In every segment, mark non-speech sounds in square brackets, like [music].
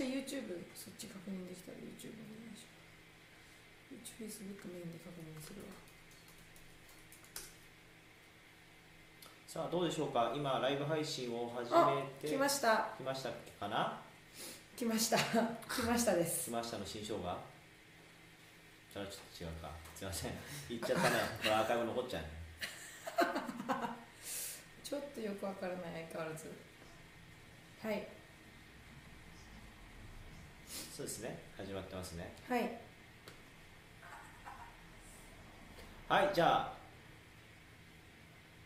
じゃあ YouTube そっち確認できたら YouTube お願いします。Facebook メインで確認するわ。さあどうでしょうか？今ライブ配信を始あめて来ました。来ましたかな？来ました。[laughs] 来ましたです。来ましたの新生姜？じゃあちょっと違うか。すいません。言っちゃったね。[laughs] これアーカイブ残っちゃうね。[laughs] ちょっとよくわからない相変わらず。はいそうですね。始まってますね。はい。はいじゃあ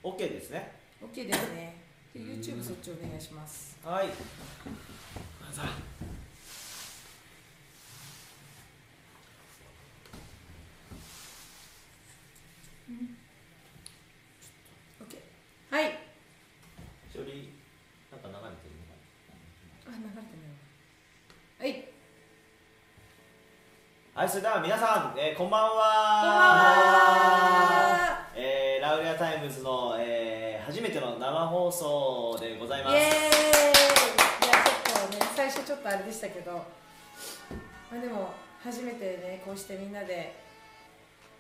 OK ですね。OK ですね。で YouTube そっちお願いします。はいケーはいしおりなんか流れてるのかあ流れてないはいいそれでは皆さん、えーこんばんはこえラウレアタイムズの、えー初めての生放送でございます。イエーイいやちょっとね最初ちょっとあれでしたけどまあでも初めてねこうしてみんなで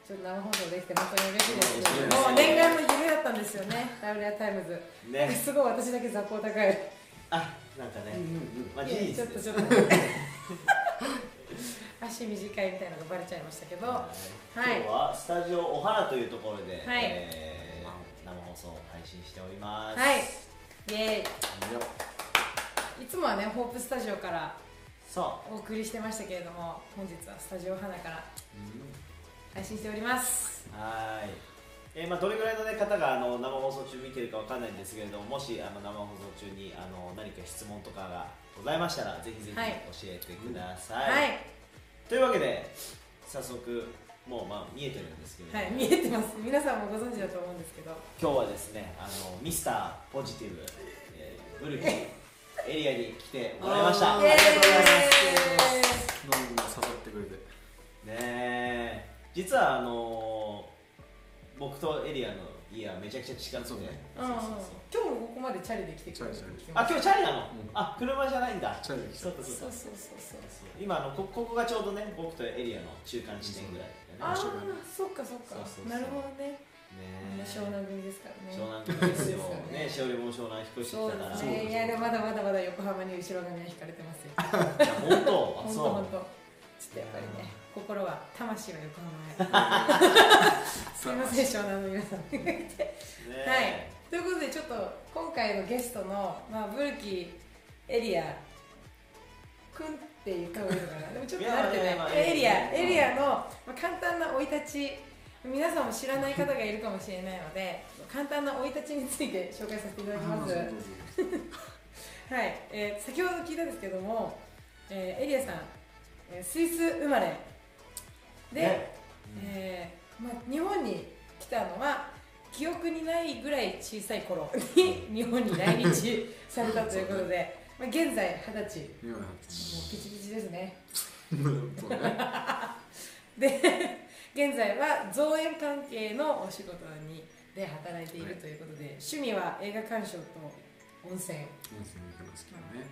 ちょっと生放送できて本当に嬉しいです。嬉しいです。もう念願の夢だったんです。よねラウレアタイムズねす。ごい私だけ座高高いあなんかね、まあ事いやちょっとちょっと足短いみたいなのがバレちゃいましたけど。はい。今日はスタジオお花というところで、はい。えー生放送を配信しております。はい。イエーイ。い。つもはねホープスタジオからそお送りしてましたけれども本日はスタジオ花から配信しております。うはい。えーまあ、どれぐらいの、ね、方があの生放送中見てるかわかんないんですけれどももしあの生放送中にあの何か質問とかがございましたらぜひぜひ教はい。えてくださ、はいいというわけで早速もうまあ見えてるんですけれど。も、はい、見えてます。皆さんもご存知だと思うんですけど。今日はですねあのミスターポジティブ、えーブルキ [laughs] エリアに来てもらいました。ねイエーイ。ありがとうございます。どんどん誘ってくれて。え。実はあの僕とエリアの家はめちゃくちゃ近くてそうね。そうそうそう。今日もここまでチャリで来てくれるあ今日チャリなの、うん。あ車じゃないんだ。チャリで来た。そうかそうか。そうそうそうそう今あのこここがちょうどね僕とエリアの中間地点ぐらいだああそっかそっか。そうそうそう。なるほどね。ねな湘南組ですからね。湘南組ですよ。ね。しおりも湘南引っ越してきたから。ですね。いやでもまだまだまだ横浜に後ろ髪は引かれてますよ。[laughs] いや本当？あ本当本当。ちょっとやっぱりね心は魂は横浜へ。[laughs] すみません湘南の皆さん。ね。はい。ということでちょっと今回のゲストの、まあ、ブルキエリアくんっていうかなでもちょっと慣れてないエリアうん。エリアの、まあ、簡単な生い立ち皆さんも知らない方がいるかもしれないので簡単な生い立ちについて紹介させていただきます。はい、えー先ほど聞いたんですけども、えーエリアさん、えースイス生まれで、ね。えーまあ、日本に来たのは記憶にないぐらい小さい頃に日本に来日されたということで、[laughs] まあ、現在二十歳。もうピチピチですね。で現在は造園関係のお仕事にで働いているということで、趣味は映画鑑賞と温泉。温泉行きますけどね。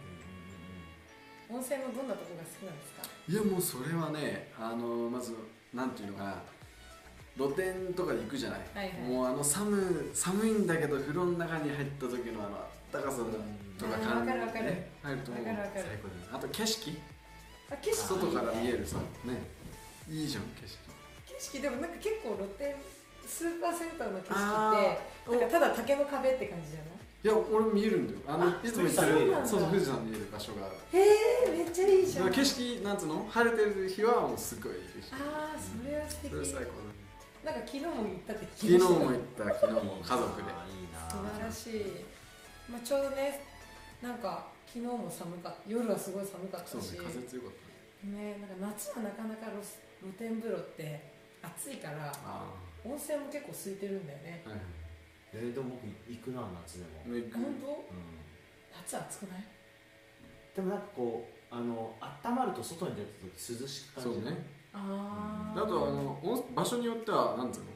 温泉のどんなところが好きなんですか？いやもうそれはねあのまずなんていうのかな。露天とかで行くじゃない、はいはい。もうあの寒寒いんだけど風呂の中に入った時のあの暖かさとか感じあーわかるわかる。ね入るともう。最高ですあと景色。あ景色。外から見えるさ。ね。いいじゃん景色。景色でもなんか結構露天スーパーセンターの景色あってなんかただ竹の壁って感じじゃない？いや俺見えるんだよ。あのあいつも行ってるそう富士山見える場所が。あるへえめっちゃいいじゃん。景色なんつうの？晴れてる日はもうすごいいい景色ああそれは素敵。それ最高なんか昨日も行ったって昨日も行った昨日も家族で。あーいいな素晴らしい、まあ、ちょうどねなんか昨日も寒かった。夜はすごい寒かったそうねし風強かったね。ねなんか夏はなかなか露露天風呂って暑いからあ温泉も結構空いてるんだよね。はいえー、でも僕行くな夏でも、もう行く本当？うん。夏暑くない？でもなんかこうあの温まると外に出た時涼しく感じるそうね。あああとあの温場所によってはなんつうの？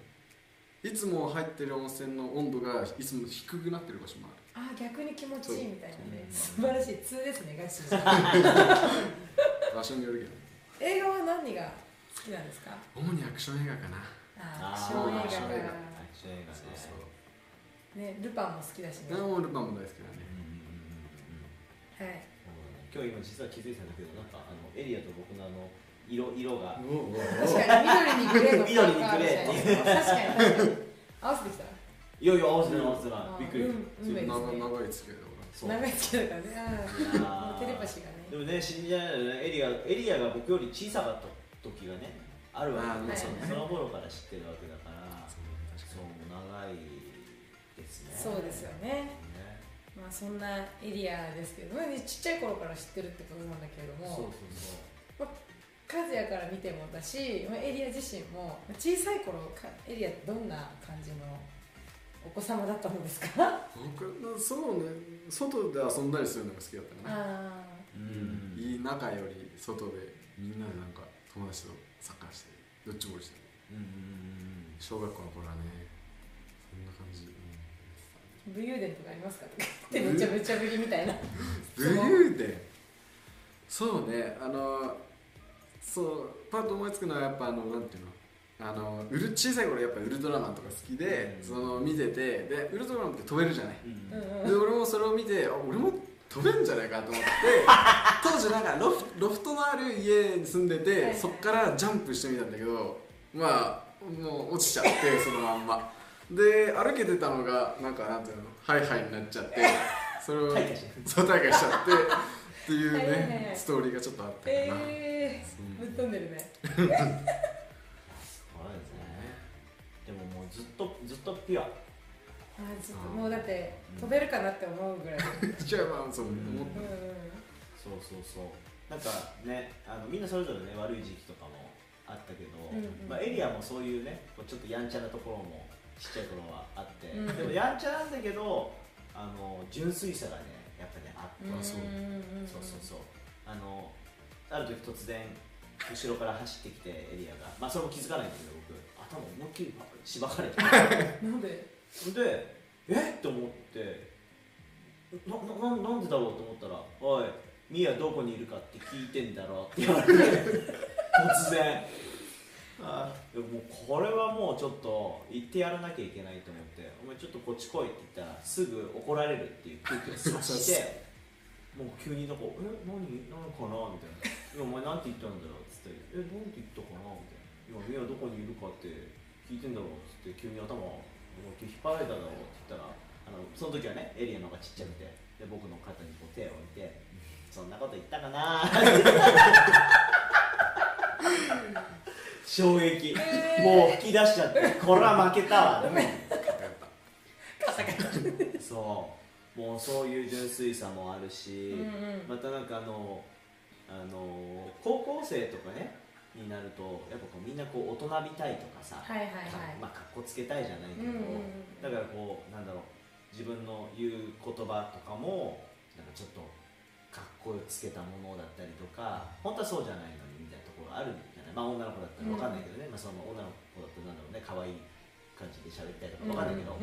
いつも入ってる温泉の温度がいつも低くなってる場所もある。あ逆に気持ちいいみたいなね。素晴らしい。2ですねガチで [laughs] 場所によるけど。映画は何が好きなんですか？主にアクション映画かな。あーアクション映画ねルパンも好きだしね。ルパンも大好きだね。はい。今日今実は気づいたんだけどなんかあのエリアと僕のあの色色が。確かに緑にグレーの緑にグレー合わせてきた。いやいや合わせて合わせてないあーびっくり。長長い付き合いだそう長い付き合いだからね。テレパシーがね。でもね信じられないよね。エリアエリアが僕より小さかった時がねあるわけ。でその頃から知ってるわけだかそうですよね。ねまあそんなエリアですけどねちっちゃい頃から知ってるってことなんだけれどもそうそうそう。和也から見てもだしまあエリア自身も小さい頃かエリアってどんな感じのお子様だったのですか？僕そうね外で遊んだりするのが好きだったかな。あうん。いい仲より外でみんなでなんか友達とサッカーしてドッジボールしてうんうん。小学校の頃はね武勇伝とかありますか？[laughs] ってめちゃめちゃぶりみたいな。武勇伝？そうね。あのそうパッと思いつくのはやっぱあのなんていうの？あのウル小さい頃やっぱウルトラマンとか好きで、うん。その見ててでウルトラマンって飛べるじゃない？で俺もそれを見てあ俺も飛べんじゃないかと思って [laughs] 当時なんかロフロフトのある家に住んでて、そっからジャンプしてみたんだけどまあもう落ちちゃってそのまんまで歩けてたのがなんかなんていうの？ハイハイになっちゃって [laughs] それをそう退化しちゃってっていうね、はいはいはい。ストーリーがちょっとあったかな、えー、ぶっ飛んでるね。[laughs] そうですね。でももうずっとずっとピュア。あーちょっともうだって飛べるかなって思うぐらい。[laughs] じゃあまあそう思っうんうん。そうそうそう。なんかねあのみんなそれぞれね悪い時期とかもあったけど、うんうん。まあ、エリアもそういうねこうちょっとやんちゃなところもちっちゃい頃はあって、うん。でもやんちゃなんだけどあの純粋さがねやっぱねあって、うんそう。そうそうそう。あのある時突然後ろから走ってきてエリアが。まあそれも気づかないんだけど僕。頭思いっきりしばかれて。[laughs] なんで？でえ？っと思って。ななななんでだろうと思ったら「おいミヤどこにいるかって聞いてんだろ」って言われて。[laughs] 突然。あでももうこれはもうちょっと言ってやらなきゃいけないと思って「お前ちょっとこっち来い」って言ったらすぐ怒られるっていう空気を察して。もう急になんか「え何何かな?」みたいな「いやお前なんて言ったんだろう」っつって「えなんて言ったかな?」みたいな「いやミヤどこにいるかって聞いてんだろう」っつって。急に頭を引っ張られただろうって言ったらあのその時はねエリアの方がちっちゃくて。で僕の肩にこう手を置いて「そんなこと言ったかな?」[laughs] 衝撃。えー。もう吹き出しちゃってこれは負けたわ。そう。もうそういう純粋さもあるし、うんうん。またなんかあのあの高校生とかねになるとやっぱこうみんなこう大人びたいとかさ、はいはいはい。まあかっこつけたいじゃないけど、うんうんうん。だからこうなんだろう自分の言う言葉とかもなんかちょっとかっこつけたものだったりとか本当はそうじゃないのにみたいなところあるんじゃないまあ女の子だったらわかんないけどね、まあ、その女の子だったらなんだろうね。可愛い感じで喋ったりとかわかんないけど、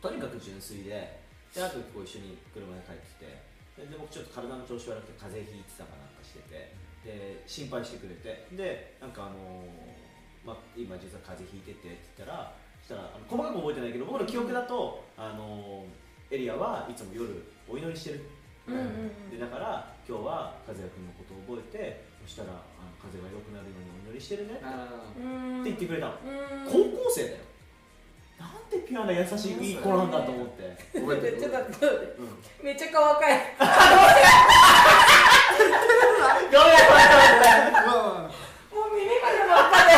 とにかく純粋で。である時こう一緒に車で帰ってきて。でで僕ちょっと体の調子悪くて風邪ひいてたかなんかしてて。で心配してくれて。でなんかあのーまあ、今実は風邪ひいててって言ったらそしたらあの細かく覚えてないけど僕の記憶だと、あのーエリアはいつも夜お祈りしてる。うんうん。でだから今日は和也君のことを覚えてそしたらあの風邪が良くなるようにお祈りしてるねって言ってくれた高校生だよ。なんてピュアな優しいいい子なんだと思って、ー覚えてる。ちょっと待って。うん、めっちゃ顔赤い。ごめん。ごめん。ごめんもう耳までも赤で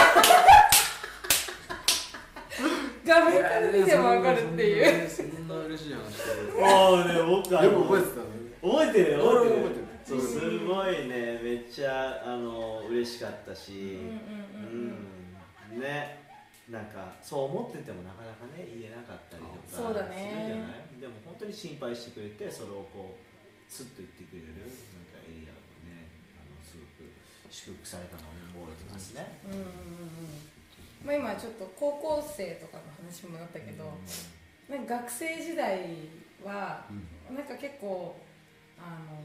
画面から見てもわかるっていう。そんな嬉しい話してもうね僕はるよく覚えてたね。覚えてる覚えてるそうすごいねめっちゃあの嬉しかったし。うんね。なんかそう思っててもなかなかね言えなかったりとかすそうだるじねゃない？でも本当に心配してくれてそれをこうスッと言ってくれるなんかエリアがねあのすごく祝福されたのを覚えてますね、うんうんうんうん。まあ今ちょっと高校生とかの話もあったけど、なんか学生時代はうん。なんか結構あの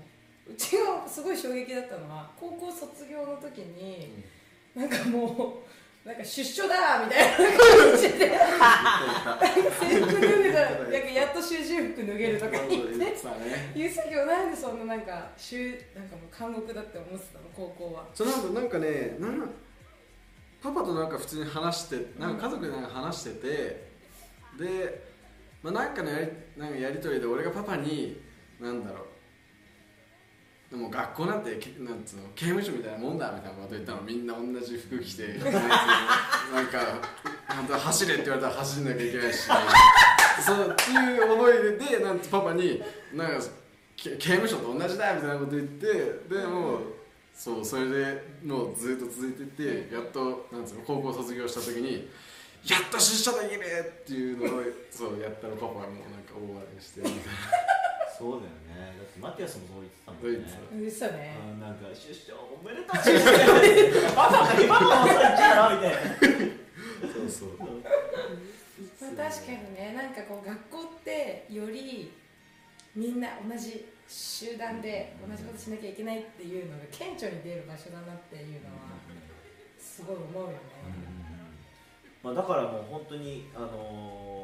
うちがすごい衝撃だったのは高校卒業の時に、なんかもうなんか出所だみたいな感じで制服脱ぐだなんかやっと囚人服脱げるとか言って言ってたね言ってたけどなんでそんななんか囚なんかもう監獄だって思ってたの高校は。その後なんかねなんパパとなんか普通に話してなんか家族でなんか話してて、で、まあ、なんかのやりなんかやり取りで俺がパパになんだろうでも学校なんてけなんつうの刑務所みたいなもんだみたいなこと言ったの。みんな同じ服着て [laughs] なんか本当は走れって言われたら走んなきゃいけないし。そうっていう思いでなんつパパになんかけ刑務所と同じだみたいなこと言ってでもうそうそれでもうずっと続いてってやっとなんつうの高校卒業した時にやっと出所できるっていうのをそうやったらパパはもうなんか大笑いしてみたい [laughs] そうだよね。だってマティアスもそう言ってたもんね。言ってたね。うんなんか出所おめでとう。出所パパが今のもそっちだろみたいな。なそうそう。まあ、確かにねなんかこう学校ってよりみんな同じ集団で同じことしなきゃいけないっていうのが顕著に出る場所だなっていうのはすごい思うよね、まあ、だからもう本当にあのー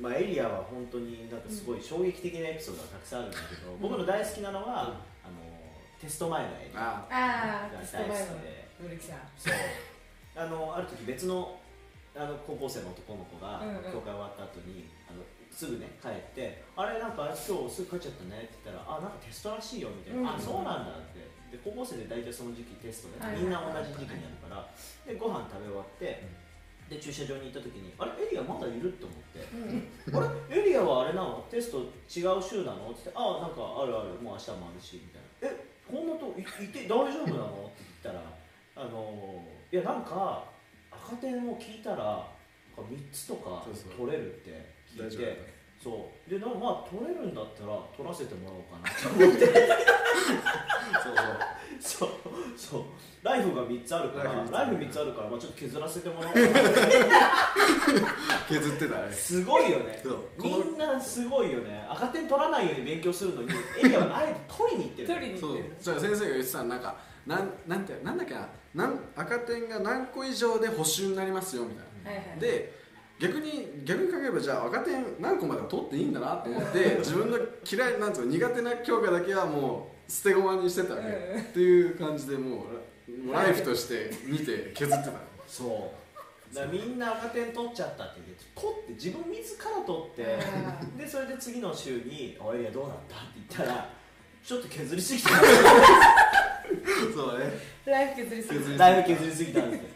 まあ、エリアは本当になんかすごい衝撃的なエピソードがたくさんあるんだけど、僕の大好きなのは、あのーテスト前のエリア。あ。ああが大好きで。そう。あのある時別のあの高校生の男の子がうんうん。教会終わった後にあのすぐね帰って「あれなんか今日すぐ帰っちゃったね」って言ったら「あなんかテストらしいよ」みたいな「うん。あそうなんだ」って。で高校生で大体その時期テストで、はいみんな同じ時期にやるからでご飯食べ終わってで駐車場に行った時に「あれエリアまだいる?」って思って。うん。あれエリアはあれなの？テスト違う週なの？って言ってあなんかあるある。もう明日もあるしみたいな。えこんなといいて大丈夫なの？って言ったらあのいやなんか赤点を聞いたら3つとか取れるって聞いてそう。でなんかまあ取れるんだったら取らせてもらおうかなと思って。[laughs] そうそう。そう。そう。ライフが3つあるからライフライフ3つあるから、まあ、ちょっと削らせてもらおうかな。[laughs] 削ってたね。すごいよね。そう。みんなすごいよね。赤点取らないように勉強するのにエリアはあえて取りに行ってる。取りにそう行ってる。じゃあ先生が言ってたのなんかなんなんてなんだっけな。なん赤点が何個以上で補習になりますよみたいな。はいはい。で逆に逆に考えればじゃあ赤点何個までは取っていいんだなと思って自分の嫌いなんつうの苦手な教科だけはもう捨て駒にしてたわけ、うんっていう感じでもうライフとして見て削ってたそう。だみんな赤点取っちゃったって言って取って自分自ら取ってあでそれで次の週に「おいエリアどうなった?」って言ったらちょっと削りすぎた。[laughs] そうね。ーライフ削りすぎ削りだいぶ削りすぎたんですよ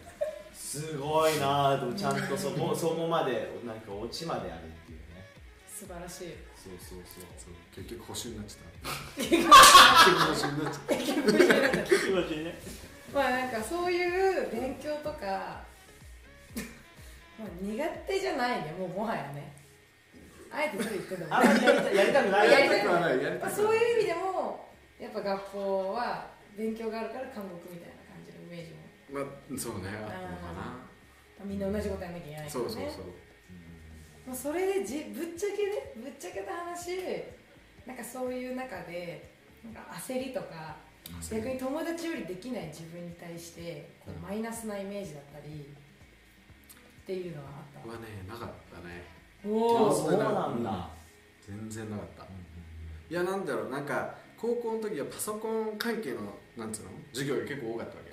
すごいなぁ。でもちゃんとそこそこまでなんかオチまであるっていうね。素晴らしい。そうそうそう。そう。結局補習になっちゃった。結局になっちゃった。気持ちいいねまあなんかそういう勉強とかまあ苦手じゃないね。もうもはやね。あえてそれ言ってもんあんまりやりたない。やりたくはない。そういう意味でもやっぱ学校は勉強があるから監獄みたいなまあそうねあったのかまあ、みんな同じことやんなきゃいけなないからね。そうそうそう。まあ、それでじぶっちゃけねぶっちゃけた話。なんかそういう中でなんか焦りとか逆に友達よりできない自分に対してこうマイナスなイメージだったりっていうのはあった？はねなかったね。おおそうなんだ、全然なかった。いやなんだろうなんか高校の時はパソコン関係のなんつうの？授業が結構多かったわけ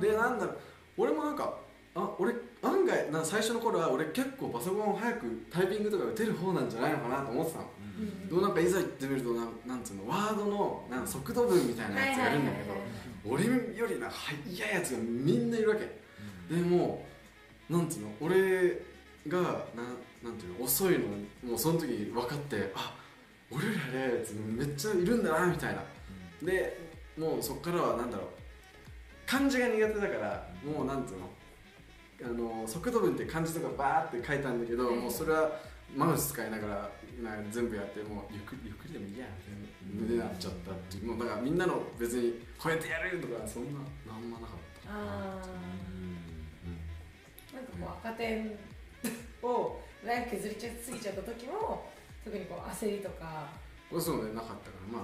でなんだろう俺もなんかあ俺案外な最初の頃は俺結構パソコン早くタイピングとか打てる方なんじゃないのかなと思ってたの。うん。でもなんかいざ行ってみるとなんなんつうのワードのなんか速度文みたいなやつがいるんだけど俺よりな速いやつがみんないるわけ。でもうなんつうの俺がななんていうの遅いのもうその時分かってあ俺より速いやつめっちゃいるんだなみたいな。でもうそっからはなんだろう漢字が苦手だからもうなんつうの？あの速度文って漢字とかバーって書いたんだけど、はいもうそれはマウス使いながらな全部やってもうゆっくりゆっくりでもいいやみたいな胸になっちゃったっていう。もうだからみんなの別にこうやってやるとかそんななんもなかった。あー。なんかこう赤点をライフ削りちゃすぎちゃった時も特にこう焦りとか。そうねなかったから。まあ、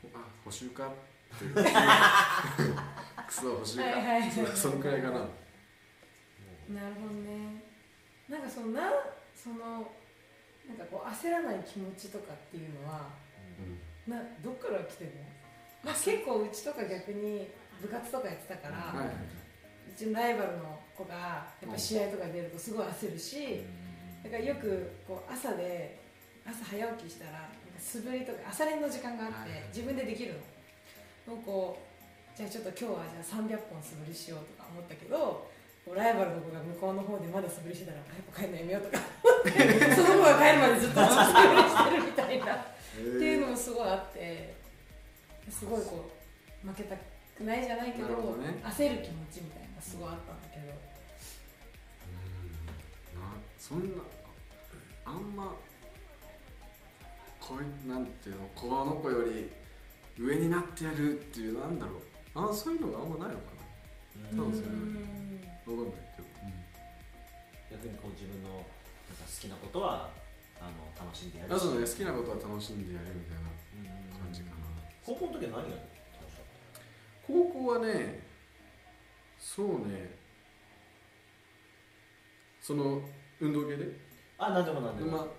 ほあ補修かって [laughs] クソ補修か、はいはいはい。そそのくらいかな。なるほどね。なんかそのなそのなんかこう焦らない気持ちとかっていうのはなどっから来てるの？なんか結構うちとか逆に部活とかやってたから、はいはうちのライバルの子がやっぱ試合とか出るとすごい焦るし、だからよくこう朝で朝早起きしたら素振りとか朝練の時間があって、はいはい。自分でできるの。をこうじゃあちょっと今日はじゃあ300本素振りしようとか思ったけどライバルの子が向こうの方でまだ素振りしてたらあやっぱ帰るのやめようとか思ってその子が帰るまでずっと素振りしてるみたいな。っていうのもすごいあってすごいこう負けたくないじゃないけどね。焦る気持ちみたいなすごいあったんだけど。なそんなあんまこいなんていうのこの子より上になってやるっていうなんだろうあそういうのがあんまないのかそうですよねん。なわかんない。けど、逆にこう自分のなんか好きなことはあの楽しんでやる。あそうね。好きなことは楽しんでやるみたいなうん。感じかな、高校の時は何が楽しかっ高校はねそうね。その運動系で？たあ何でも何でも、まあうん。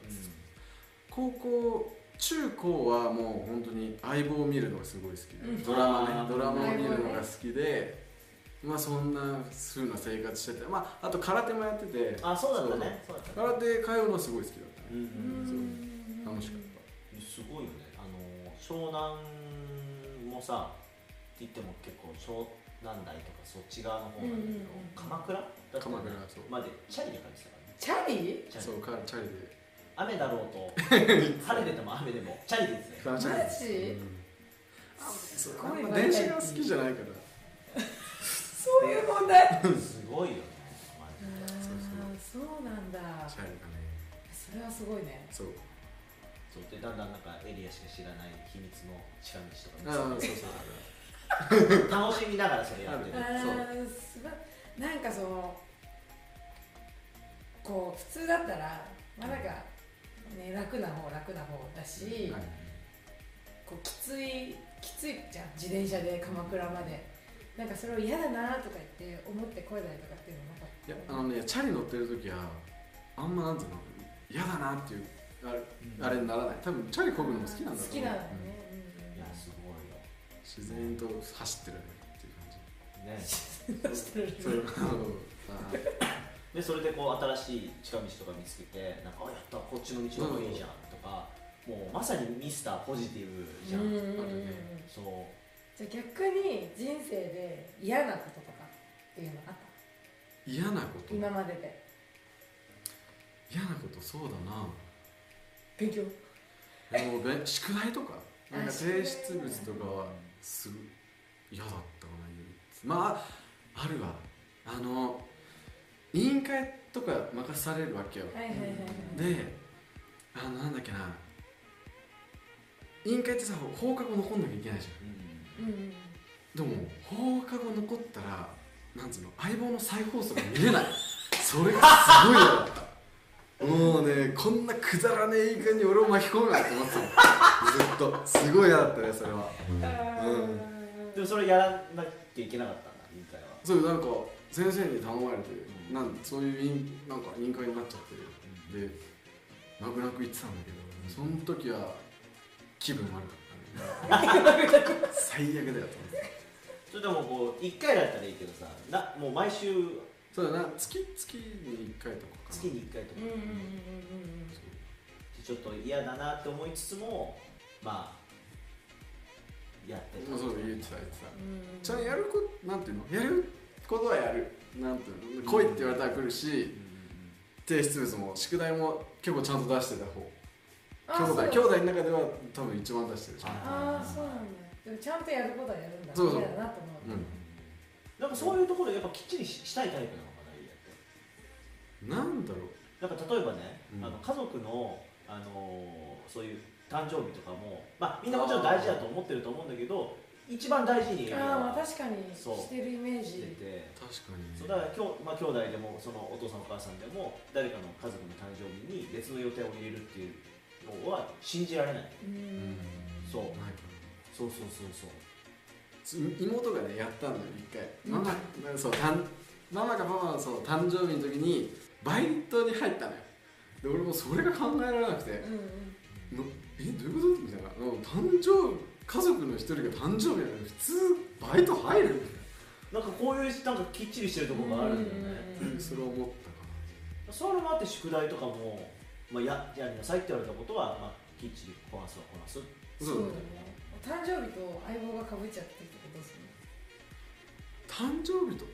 高校中高はもう本当に相棒を見るのがすごい好きで、うん。ドラマねドラマを見るのが好きで、まあそんな風な生活しててまああと空手もやっててあそうだったね。空手通うのはすごい好きだったね、うん。うん楽しかっすごいよね。あの湘南もさって言っても結構湘南台とかそっち側の方なんだけど、うんうんうん鎌倉？だった鎌倉そう。までチャリで帰ってたからね。チャリ？チャリ。そうかチャリで雨だろうと。[laughs] 晴れてても雨でも。チャリでですね。マジマジあそうごいあんま電車が好きじゃないからそういう問題。すごいよね。マジで。そうそうなんだ。チャリがね。それはすごいね。そう。そう。でだんだんなんかエリアしか知らない秘密の近道ああとか見つそうけてそう。楽しみながらそれやってる。すごい。なんかそのこう普通だったらまあなんかね楽な方楽な方だし、はいこうきついきついじゃん自転車で鎌倉まで。なんかそれを嫌だなとか言って思って声だりとかっていうのなかったいやあのねチャリ乗ってる時はあんまなんていうの嫌だなっていうあれ,、あれにならない。多分チャリ漕ぐのも好きなんだと思う。好きなん。だねいやすごいよ。自然と走ってるっていう感ね。うんしてる。じそうあでそれでこう新しい近道とか見つけてなんかあやったこっちの道の方がいいじゃんとか、もうまさにミスターポジティブじゃん、うん。うんうんうんそう。じゃあ逆に人生で嫌なこととかっていうのあった？嫌なこと？今までで。嫌なことそうだな。勉強？でもべ宿題とか？なんかあ提出物とかはすごい嫌だったかなまああるわ。あの委員会とか任されるわけよ。はいはいはいはい。であのなんだっけな。委員会ってさ放課後残んなきゃいけないじゃん。うんうん。うんでも放課後残ったらなんつうの相棒の再放送が見れない。[laughs] それがすごい嫌だったもうねこんなくだらねえ言い方に俺を巻き込むなって思ってたの。ずっと。すごい嫌だったねそれは。あでもそれやらなきゃいけなかったんだ委員会は。そうなんか先生に頼まれて、うんなんそういう委員なんか委員会になっちゃってで泣く泣く言ってたんだけどその時は気分悪かったね。[laughs] 最悪だよと思ってそれでもこう1回だったらいいけどさなもう毎週。そうだな。月月に1回とかかな。月に1回とか、うんうんうんうんちょっと嫌だなって思いつつもまあやってまあそう言ってた言ってた。うんうんちゃんとやることなんていうの？やることはやる。なんていうの？来いって言われたら来るし提出物も宿題も結構ちゃんと出してた方。あ兄弟そう兄弟の中では多分一番出してるじゃんああそうなんだ。でもちゃんとやることはやるんだ。そう。そう嫌だなと思う、うん。なんかそういうところやっぱきっちりししたいタイプなのかなリエってなんだろう。なんか例えばね、うん。あの家族の、あのーそういう誕生日とかも、まあ、みんなもちろん大事だと思ってると思うんだけど一番大事に。ああまあ確かにそう。してるイメーしてジ確てかに。そうだから今日、まあ、兄弟でもそのお父さんお母さんでも誰かの家族の誕生日に別の予定を入れるっていうのは信じられない。うん。そう。そうそうそうそう。つ妹がねやったんだよ一回。うんママ、そうたんママかパパのそう誕生日の時にバイトに入ったのよ。で俺もそれが考えられなくて。うんうん。のえどういうこと？みたいな。うん誕生家族の一人が誕生日なのに普通バイト入るな。んかこういうなんかきっちりしてるところがあるんだよね、うんそれを思ったかそれもあって宿題とかも、まあ、ややりなさいって言われたことは、まあ、きっちりこなすはこなすなそうだね。誕生日と相棒がかぶっちゃってってことですね。誕生日と？い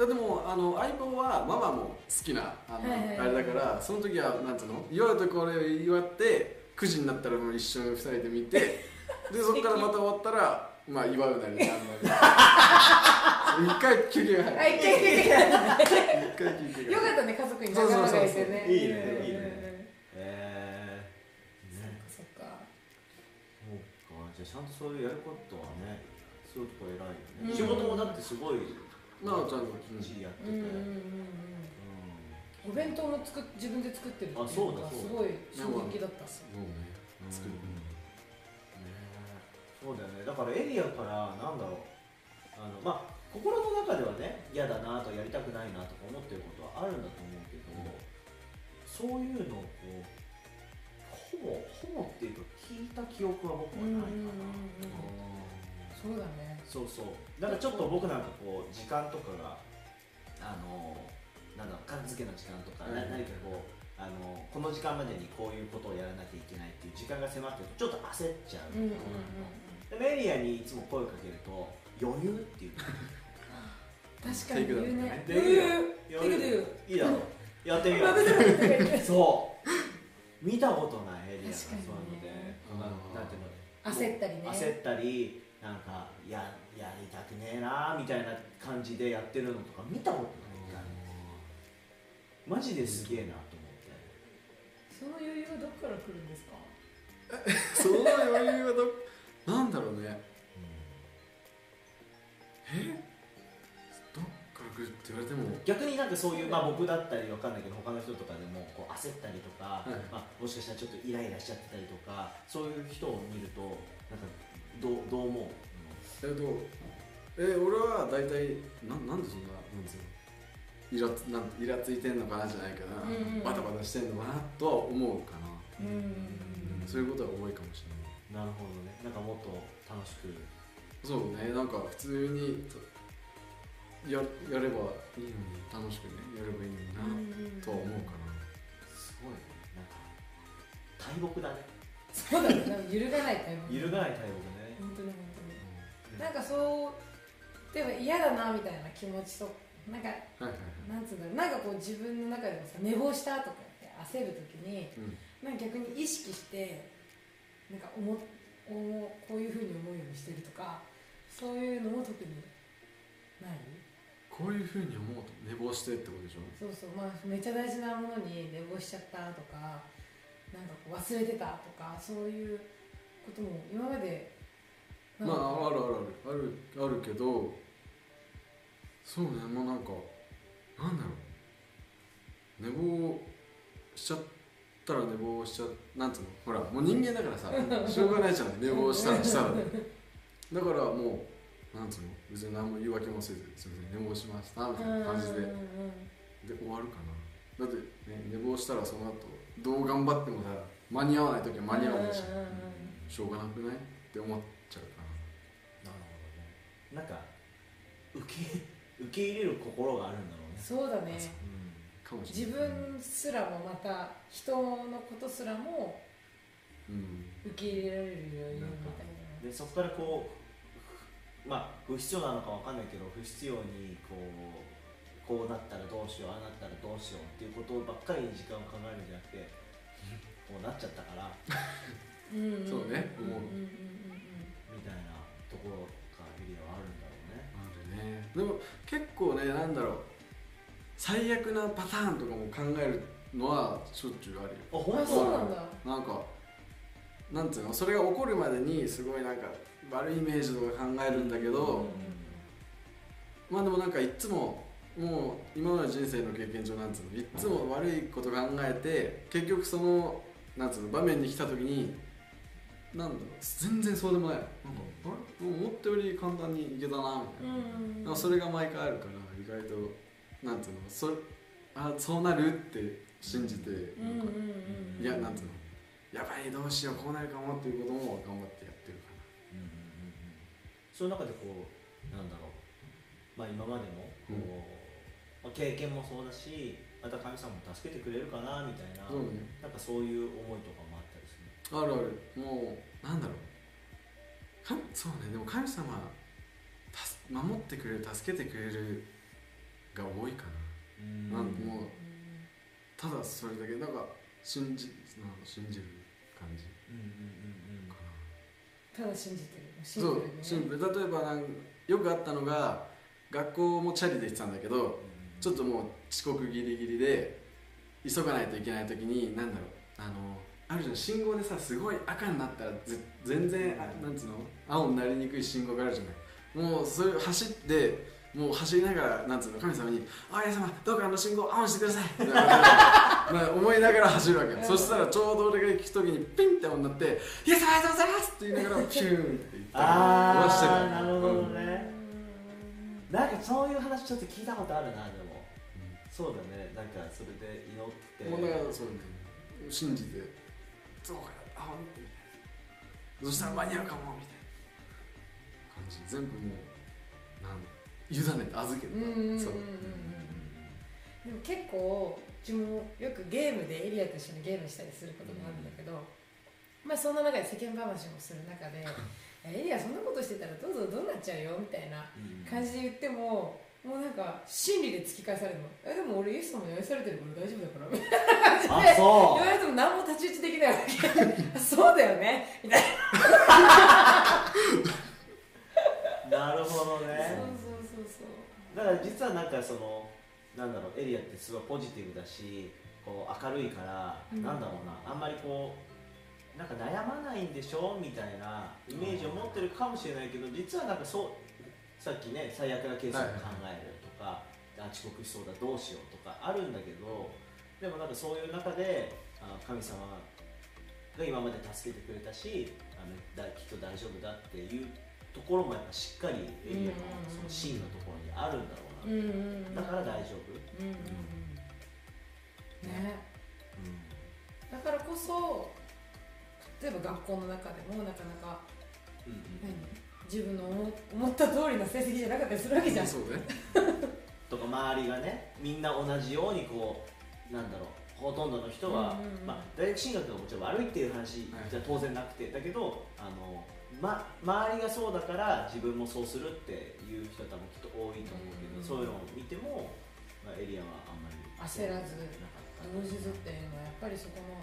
やでもあの相棒はママも好きなあの、はいはいはい。あれだからその時はなんつうの？祝うとこれ祝って9時になったらもう一緒に2人で見てでそこからまた終わったらまあ祝うなりなんなり。[laughs] 一回休憩入る。一回休憩が入る。よかったね家族に仲間がいてね。いいねうん。いいね。えー、ねそっか。そうか。じゃあちゃんとそういうやることはねそういうとこ偉いよね、うん。仕事もだってすごいまあちゃんときっちりやってて、うんうんうんうんうん。お弁当も作っ自分で作ってるっていうあそうだのがすごい衝撃だったっす。ね。作る。ねそうだよね。だからエリアからなんだろう。あのまあ心の中ではね嫌だなとやりたくないなとか思ってることはあるんだと思うけど、そういうのをこうほぼほぼっていうか聞いた記憶は僕はないかな、そうだねそうそう。だからちょっと僕なんかこう時間とかがあのなんだろう片付けの時間とか、何かこうあのこの時間までにこういうことをやらなきゃいけないっていう時間が迫ってるとちょっと焦っちゃう、うんうんうん。でメリアにいつも声をかけると余裕っていう確かに言うね。余裕余裕いいだろ。うやってみよう。そう。見たことないエリアがそういう確かにね。ので、まあなんていうの焦ったりね。焦ったりなんかややりたくねえなみたいな感じでやってるのとか見たことないから。マジですげえなと思って。その余裕はどっから来るんですか？[laughs] その余裕はどなんだろうね。え？どっから来るって言われても。逆になんかそういう、まあ、僕だったりわかんないけど他の人とかでもこう焦ったりとか、はい。まあ、もしかしたらちょっとイライラしちゃってたりとかそういう人を見るとなんかどうどう思う、えっとえ俺は大体ななんでそんななんつうの？イラつなんイラついてんのかなじゃないけど、うんうん。バタバタしてんのかなとは思うかな、うんそういうことは多いかもしれない。なるほどねなんかもっと楽しく。そうねなんか普通にややればいいのに楽しくねやればいいのにな、とは思うかな。すごいね。なんか大木だね。そうだね。なんか揺るがないタイプ揺るがない大木ね、本当に本当に。なんかそう例えば嫌だなみたいな気持ちとなんかはいはいはい。なんつうんだろう。なんかこう自分の中でもさ寝坊したとかって焦る時にうん。なんか逆に意識してなんか思思うこういうふうに思うようにしてるとかそういうのも特にない？こういうふうに思うと寝坊してってことでしょ？そうそう。まあめっちゃ大事なものに寝坊しちゃったとかなんかこう忘れてたとかそういうことも今までまああるあるある。あるあるけどそうね。もうなんかなんだろう。寝坊しちゃったら寝坊しちゃなんつうのほらもう人間だからさ [laughs] しょうがないじゃない寝坊したらしたらねだからもうなんつうの別に何も言い訳もせずすみません寝坊しましたみたいな感じで。で終わるかな。だって、ね、寝坊したらその後どう頑張ってもさ間に合わない時は間に合わないしうん。しょうがなくない？って思っちゃうかな。なるほどねなんか受け受け入れる心があるんだろうね。そうだね自分すらもまた人のことすらもうん。受け入れられる余裕みたいんでそこからこうまあ不必要なのかわかんないけど不必要にこうこうなったらどうしようああなったらどうしようっていうことばっかりに時間を考えるんじゃなくて [laughs] こうなっちゃったから。そうね。思うみたいなところがエリアはあるんだろうね。あるね。でも結構ねなんだろう最悪なパターンとかも考えるのはしょっちゅうあるよ。あ本当？そうなんだ。なんかなんていうの？それが起こるまでにすごいなんか悪いイメージとか考えるんだけど、まあでもなんかいっつももう今までの人生の経験上なんつうの？いっつも悪いこと考えて結局そのなんつうの？場面に来た時になんだろう？全然そうでもない。なんかあれ？思ったより簡単にいけたなみたいな,、うんなんかそれが毎回あるから意外となんつうのそあそうなるって信じて、うんうんなんかうんうん。いやなんつうのやばいどうしようこうなるかもっていうことも頑張ってやってるかうんうんうんうん。その中でこうなんだろうまあ今までもこう、まあ、経験もそうだしまた神様も助けてくれるかなみたいな、うね。なんかそういう思いとかもあったりするあるある。もうなんだろう。かそうねでも神様守ってくれる助けてくれるが多いかな。なんもうただそれだけなんか信じなんか信じる感じかただ信じてる。シなそうンプルにね。シンプル。例えばなんよくあったのが学校もチャリで行ってたんだけどちょっともう遅刻ギリギリで急がないといけない時に何だろうあのあるじゃん信号でさすごい赤になったらぜ全然あなんつうの青になりにくい信号があるじゃない。もうそれ走ってもう走りながらなんつうの神様に「あイエス様どうかあの信号青にしてください」みた [laughs] 思いながら走るわけそしたらちょうど俺が行く時にピンって青になって「イエス様ありがとうございます!」って言いながらピューンって言ったりあはしてなるほどうん。ね、なんかそういう話ちょっと聞いたことあるなでも。そうだね。なんかそれで祈って。もうだからそうね信じてそうかあみたいなそしたら間に合うかもみたいな感じ全部もうねて預けて。うんうんうん。うんうんそう。でも結構自分もよくゲームでエリアと一緒にゲームしたりすることもあるんだけど、まあそんな中で世間話もする中で [laughs] エリアそんなことしてたらどうぞどうなっちゃうよみたいなうん。感じで言ってももうなんか真理で突き返されるの。えでも俺イエス様に愛されてるから大丈夫だから。みたいな感じで言われても何も太刀打ちできないわけ。[laughs] そうだよね。みたいう [laughs] なるほどな、ねそうそうそうそうだから実はなんかそのなんだろうエリアってすごいポジティブだしこう明るいから、うん。なんだろうなあんまりこうなんか悩まないんでしょみたいなイメージを持ってるかもしれないけど実はなんかそうさっきね最悪なケースを考えるとか、あ遅刻しそうだどうしようとかあるんだけどでもなんかそういう中であ神様が今まで助けてくれたしあのだきっと大丈夫だっていうところもやっぱしっかりエリアのその芯のところにあるんだろうな、う。んうんうん。だから大丈夫、うんうんうん。ね。だからこそ例えば学校の中でもなかなかうんうん何？自分の思思った通りの成績じゃなかったりするわけじゃんそうね。[laughs] とか周りがねみんな同じようにこうなんだろうほとんどの人は、うんうんうん。まあ、大学進学がもちろん悪いっていう話じゃ当然なくて、だけどあの、ま、周りがそうだから自分もそうするっていう人多分きっと多いと思うけど、うん。そういうのを見ても、まあ、エリアはあんまり焦らず。動じずっていうのはやっぱりそこの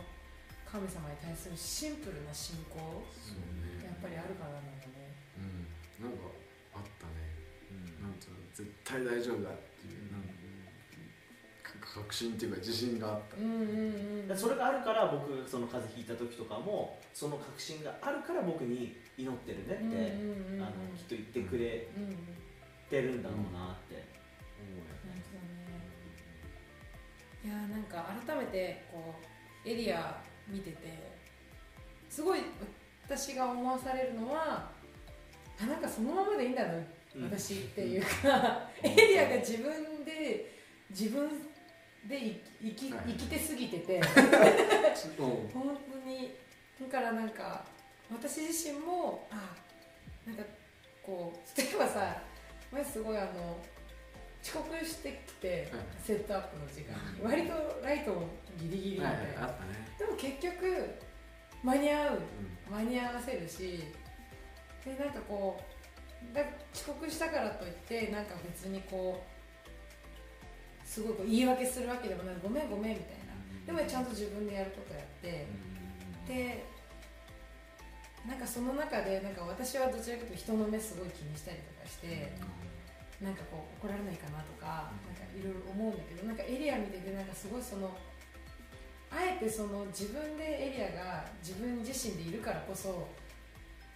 神様に対するシンプルな信仰そうね。やっぱりあるからなんだね。うん。なんかあったね。うん。なんつうの絶対大丈夫だか確信っていうか自信があった。うんうんうん。それがあるから僕その風邪ひいた時とかもその確信があるから僕に祈ってるねって、うんうんうんうん。あのきっと言ってくれうんうんてるんだろうなって。思うよなるほどねいやーなんか改めてこうエリア見ててすごい私が思わされるのはあなんかそのままでいいんだな、うん私っていうか、エリアが自分で自分で生きはい。生きてすぎてて。うん。本当に。だからなんか私自身もあなんかこう例えばさ前すごいあの遅刻してきて、はい。セットアップの時間に。割とライトもギリギリみたはい。いはいね。でも結局間に合う。う間に合わせるしでなんかこうだ遅刻したからといってなんか別にこうすごい言い訳するわけでもない。ごめんごめんみたいな。でもちゃんと自分でやることやって。でなんかその中でなんか私はどちらかというと人の目すごい気にしたりとかしてなんかこう怒られないかなとかいろいろ思うんだけどなんかエリア見ててなんかすごいそのあえてその自分でエリアが自分自身でいるからこそ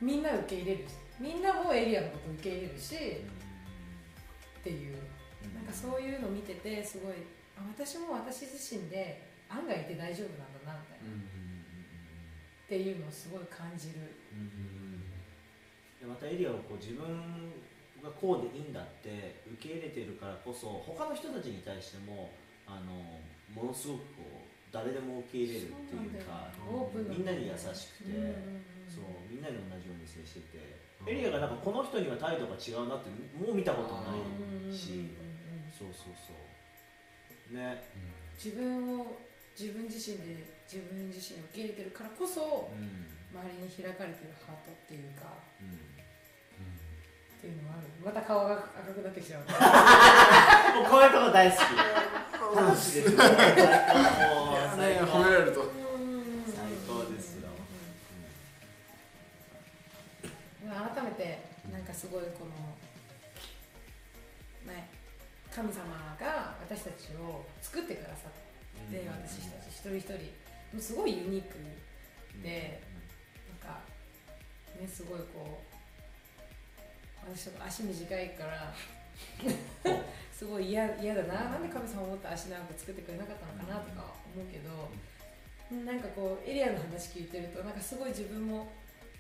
みんな受け入れるみんなもエリアのこと受け入れるしっていうなんかそういうの見ててすごいあ私も私自身で案外いて大丈夫なんだなみたいな。んっていうのをすごい感じる。でまたエリアをこう自分がこうでいいんだって受け入れてるからこそ他の人たちに対してもあのものすごくこう誰でも受け入れるっていうかオープンみんなに優しくて、そうみんなに同じように接してて、エリアがなんかこの人には態度が違うなってもう見たことないし、そうそうそう。ね。自分を自分自身で自分自身を受け入れてるからこそうん。周りに開かれてるハートっていうかうん。っていうのもある。また顔が赤くなってきちゃう。[laughs] もうこういうとこ大好き。話です。よ褒められると。最高ですよ。改めてなんかすごいこのね神様が私たちを作ってくださって私たち一人一人。もうすごいユニークでなんかねすごいこう私とか足短いから [laughs] すごい嫌嫌だな。なんで神様もっと足長く作ってくれなかったのかなとか思うけどなんかこうエリアの話聞いてるとなんかすごい自分も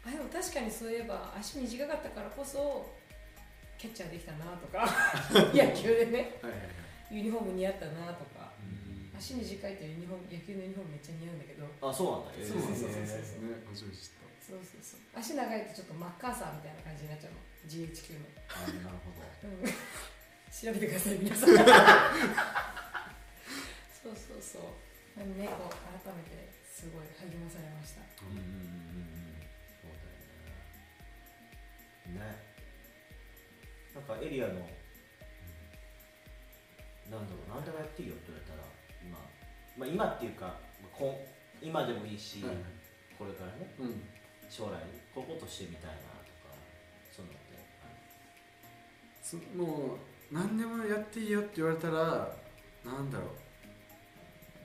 あでも確かにそういえば足短かったからこそキャッチャーできたなとか [laughs] 野球でねユニフォーム似合ったなとかうん。足短いとユニフォーム野球のユニフォームめっちゃ似合うんだけど。あそうなんだ。そうそうそうそう。へそうね初めて知っそうそうそう。足長いとちょっとマッカーサーみたいな感じになっちゃうの。GHQ の、ーあなるほど。うん、調べてください皆さん。そうそうそう。なんでねこう改めてすごい励まされました。うんうんうんうん。そうだよね。ねなんかエリアのなんだろう何でもやっていいよって言われたら今まあ今っていうか、まあ、こん今でもいいし、たはい。これからねうん。将来こういうことしてみたいなとかそういうのって。そもう何でもやっていいよって言われたらなんだろ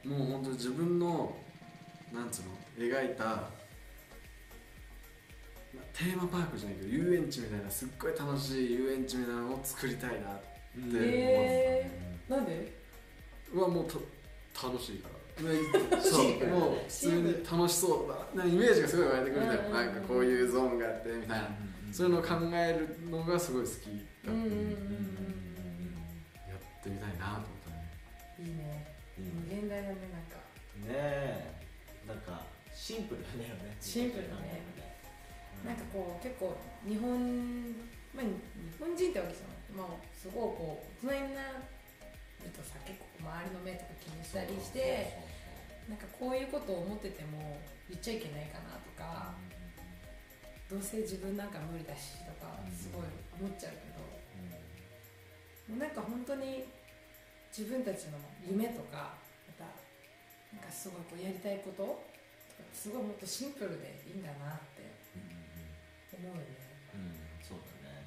う。もう本当自分のなんつうの描いたまテーマパークじゃないけど遊園地みたいなすっごい楽しい遊園地みたいなのを作りたいなって思ってへなんで？うわもうた楽しいから。ねそうもう普通に楽しそうだな。イメージがすごい湧いてくるんだようん。なんかこういうゾーンがあってみたいな。そういうのを考えるのがすごい好きだうんうんうんうんうん。やってみたいなと思ったね。うんいいね。いいね無限大だねなんか。ねえ。なんかシンプルだよね。シンプルだねなんかこう結構日本まあ日本人ってわけじゃない。まあすごいこう大人になるとさ結構周りの目とか気にしたりしてなんかこういうことを思ってても言っちゃいけないかなとかどうせ自分なんか無理だしとかすごい思っちゃうけどもうなんか本当に自分たちの夢とかまたなんかすごいこうやりたいこととかすごいもっとシンプルでいいんだなって思うよねうんそうだね。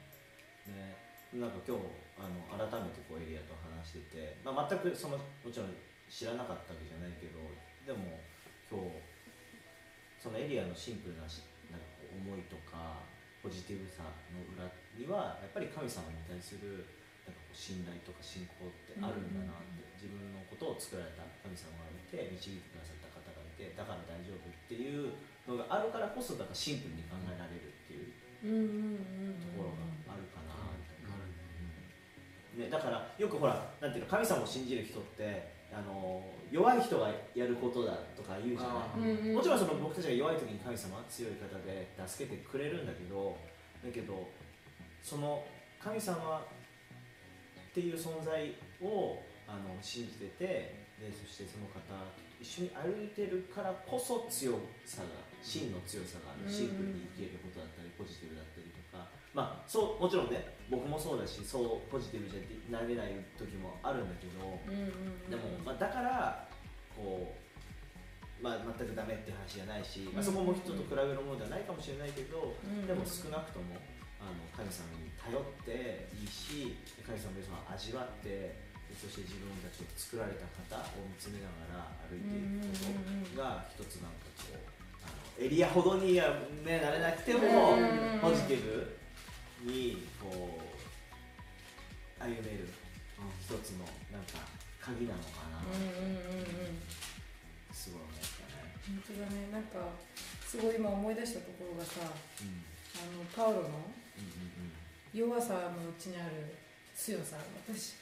ねなんか今日あの改めてこうエリアと話してて、まあ、全くそのもちろん知らなかったわけじゃないけどでも今日そのエリアのシンプルなしなんかこう思いとかポジティブさの裏にはやっぱり神様に対するなんかこう信頼とか信仰ってあるんだなって、自分のことを作られた神様がいて導いてくださった方がいてだから大丈夫っていうのがあるからこそだからシンプルに考えられるっていうところがあるかなね、だからよくほらなんていうの神様を信じる人ってあの弱い人がやることだとか言うじゃあないもちろんその僕たちが弱い時に神様は強い方で助けてくれるんだけどだけどその神様っていう存在をあの信じててでそしてその方と一緒に歩いてるからこそ強さが真の強さがあるシンプルに生きれることだったりポジティブだったりとかまあそうもちろんね僕もそうだしそうポジティブじゃなれない時もあるんだけどでも、まあ、だからこう、まあ、全くダメっていう話じゃないし、まあ、そこも人と比べるものではないかもしれないけど、うん。でも少なくともあの神様に頼っていいし神様の良さを味わってでそして自分たちを作られた方を見つめながら歩いていくことが一つなんかこうあのエリアほどには、ね、なれなくてもうんポジティブにこう歩める一つのなんか鍵なのかな。すごい思ったね。本当だね。なんかすごい今思い出したところがさうん。あのパウロのうん。弱さのうちにある強さ。私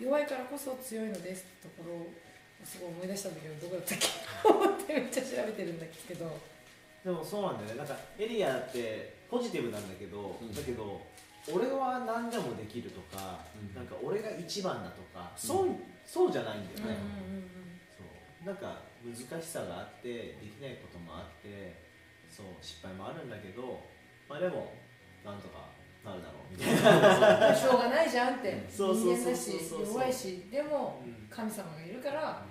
弱いからこそ強いのですってところをすごい思い出したんだけどどこだったっけ？思ってめっちゃ調べてるんだけど。でもそうなんだよね。なんかエリアってポジティブなんだけど、うん。だけど俺は何でもできるとか、うん。なんか俺が一番だとか、そうそうじゃないんだよね、そう。なんか難しさがあってできないこともあってそう失敗もあるんだけどまあでもなんとかなるだろうみたいな、しょうがないじゃんって。人そうそうそう間だし弱いしでもうん。神様がいるから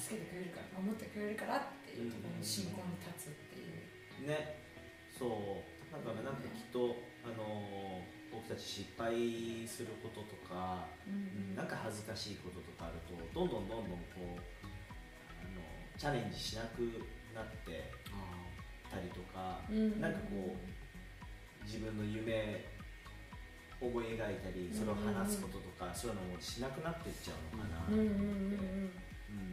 助けてくれるから守ってくれるからっていうところに信仰に立つっていう。ね。そう。なんかねなんかきっとあのー僕たち失敗することとかうん。なんか恥ずかしいこととかあるとどんどんどんどんこうあのチャレンジしなくなってたりとかうん。なんかこう自分の夢思い描いたりそれを話すこととかそういうのもしなくなっていっちゃうのかな、うんうん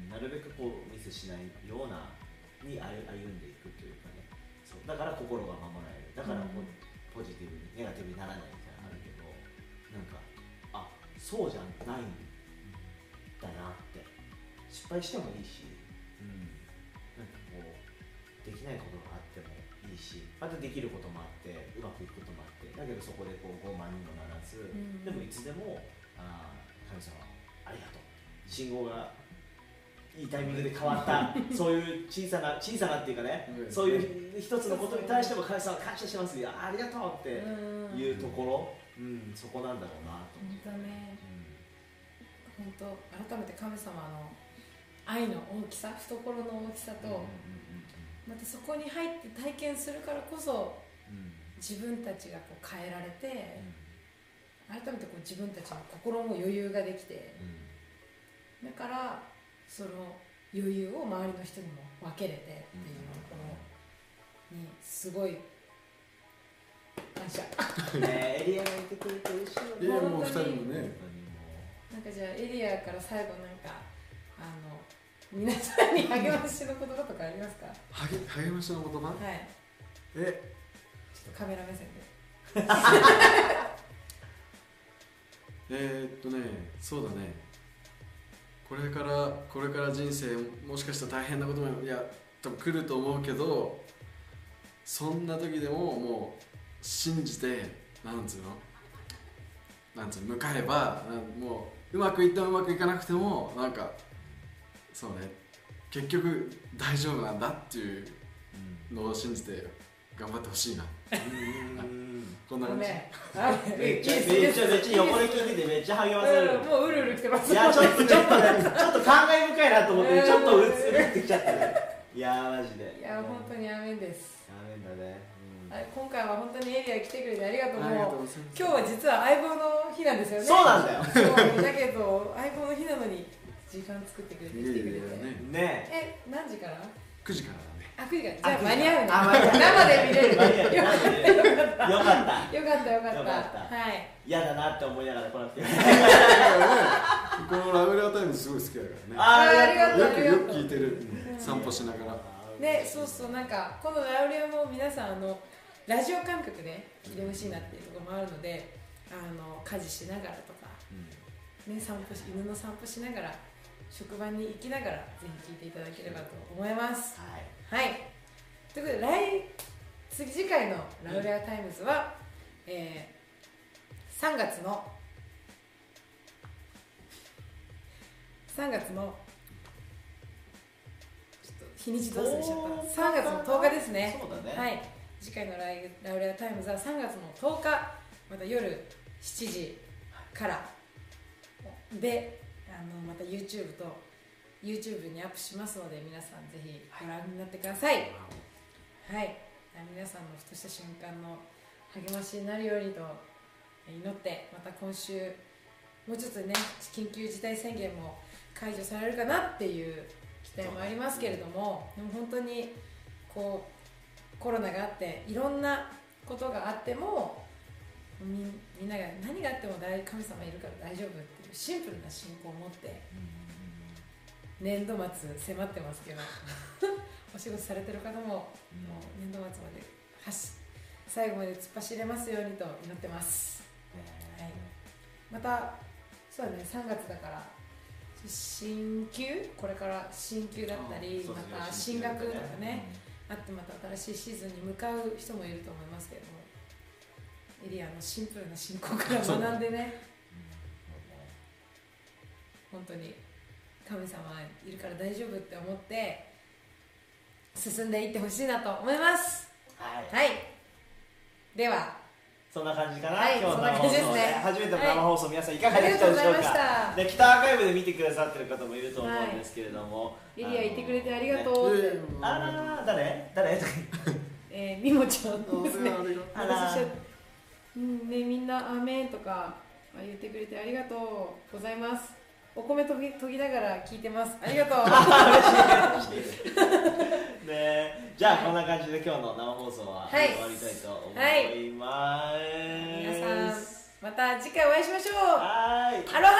なるべくこうミスしないようなに歩歩んでいくというかね。そう。だから心が守られる。だからこう、うん。ポジティブにネガティブにならないみたいなのあるけどなんかあそうじゃないんだなって。失敗してもいいし、うん、なんかこうできないことがいい。しあとできることもあってうまくいくこともあって。だけどそこでこう傲慢にもならず、うん。でもいつでもあー神様ありがとう。信号がいいタイミングで変わった。[laughs] そういう小さな小さなっていうかね、うん。そういう一つのことに対しても神様感謝しますよ。あありがとうってうん。いうところ、うんそこなんだろうなと。思本当ね。う、本当改めて神様の愛の大きさ懐の大きさと、うんうんまたそこに入って体験するからこそうん。うん自分たちがこう変えられてうん。改めてこう自分たちの心も余裕ができてだからその余裕を周りの人にも分けれてっていうところにすごい感謝。エリアがいてくれて嬉しいよいやもう二本当に。人もねなんかじゃあエリアから最後なんかあの皆さんに励ましの言葉とかありますか？は励励ましの言葉？い。え？ちょっとカメラ目線で。[laughs] えー、っとねそうだね。これからこれから人生もしかしたら大変なこともいや多分来ると思うけどそんな時でももう信じてなんつうの？なんつうの？向かえばもううまくいってもうまくいかなくてもなんかそうね。結局大丈夫なんだっていうのを信じて頑張ってほしいな。うん。こんな感じ。ごめっちゃ横で聞いててめっちゃ励まされるうんもううるうる来てます。いやちょっとちょっとねちょっと感慨深いなと思ってうん。ちょっとうるってきちゃったねいやーマジで。いや本当にアメンです。ダメだね。あ今回は本当にエリア来てくれてありがとう。ありがともう今日は実は相棒の日なんですよね。そうなんだよ。だけど相棒の日なのに時間作ってくれてい来てくれて。やいやいやね。ねえ何時から？9時からだね。あ9時から。じゃああ間に合うねあ間に合う。生で見れる。よかった。よかった。よかったよかった。はい。嫌だなって思いながら来なくて。このラブラータイムすごい好きだからねあーありがとう。よくよく聞いてる。うん。散歩しながら。でそうそうなんかこのラウレアも皆さんあのラジオ感覚で聞いてほしいなっていうところもあるのであの家事しながらとか、ね、散歩し犬の散歩しながら職場に行きながらぜひ聞いていただければと思います。はい。はい。ということで来次次回の「ラウレアタイムズは」えー3月の3月のちょっと日にちどう忘れちゃった3月の10日ですね。そうだね。はい。次回のライラウレアタイムズは3月の10日また夜7時からであのまた YouTube と YouTube にアップしますので皆さんぜひご覧になってください。はい。皆さんのふとした瞬間の励ましになるようにと祈ってまた今週もうちょっとね緊急事態宣言も解除されるかなっていう期待もありますけれどもでも本当にこうコロナがあっていろんなことがあってもみみんなが何があっても大神様いるから大丈夫っていうシンプルな信仰を持って年度末迫ってますけど [laughs] お仕事されてる方ももう年度末まで走最後まで突っ走れますようにと祈ってます。はい。またそうだね3月だから新級これから新級だったりまた進学とかね。あってまた新しいシーズンに向かう人もいると思いますけれどもエリアのシンプルな信仰から学んでね。本当に神様いるから大丈夫って思って進んでいってほしいなと思います。はい。はい。ではそんな感じかな、はい今日のそんな感じですね。初めての生放送、皆さんいかがでしたでしょうか？た。で北アーカイブで見てくださってる方もいると思うんですけれども、エリアいてくれてありがう。とうって、あらー誰？誰？えー、みもちゃんですねうん。ねみんな「アーメン」とかあ言ってくれてありがとうございます。お米研ぎ研ぎながら聞いてます。ありがとう。[laughs] ねじゃあこんな感じで今日の生放送ははい。終わりたいと思はいいます、皆さんまた次回お会いしましょう。はーい。アロハ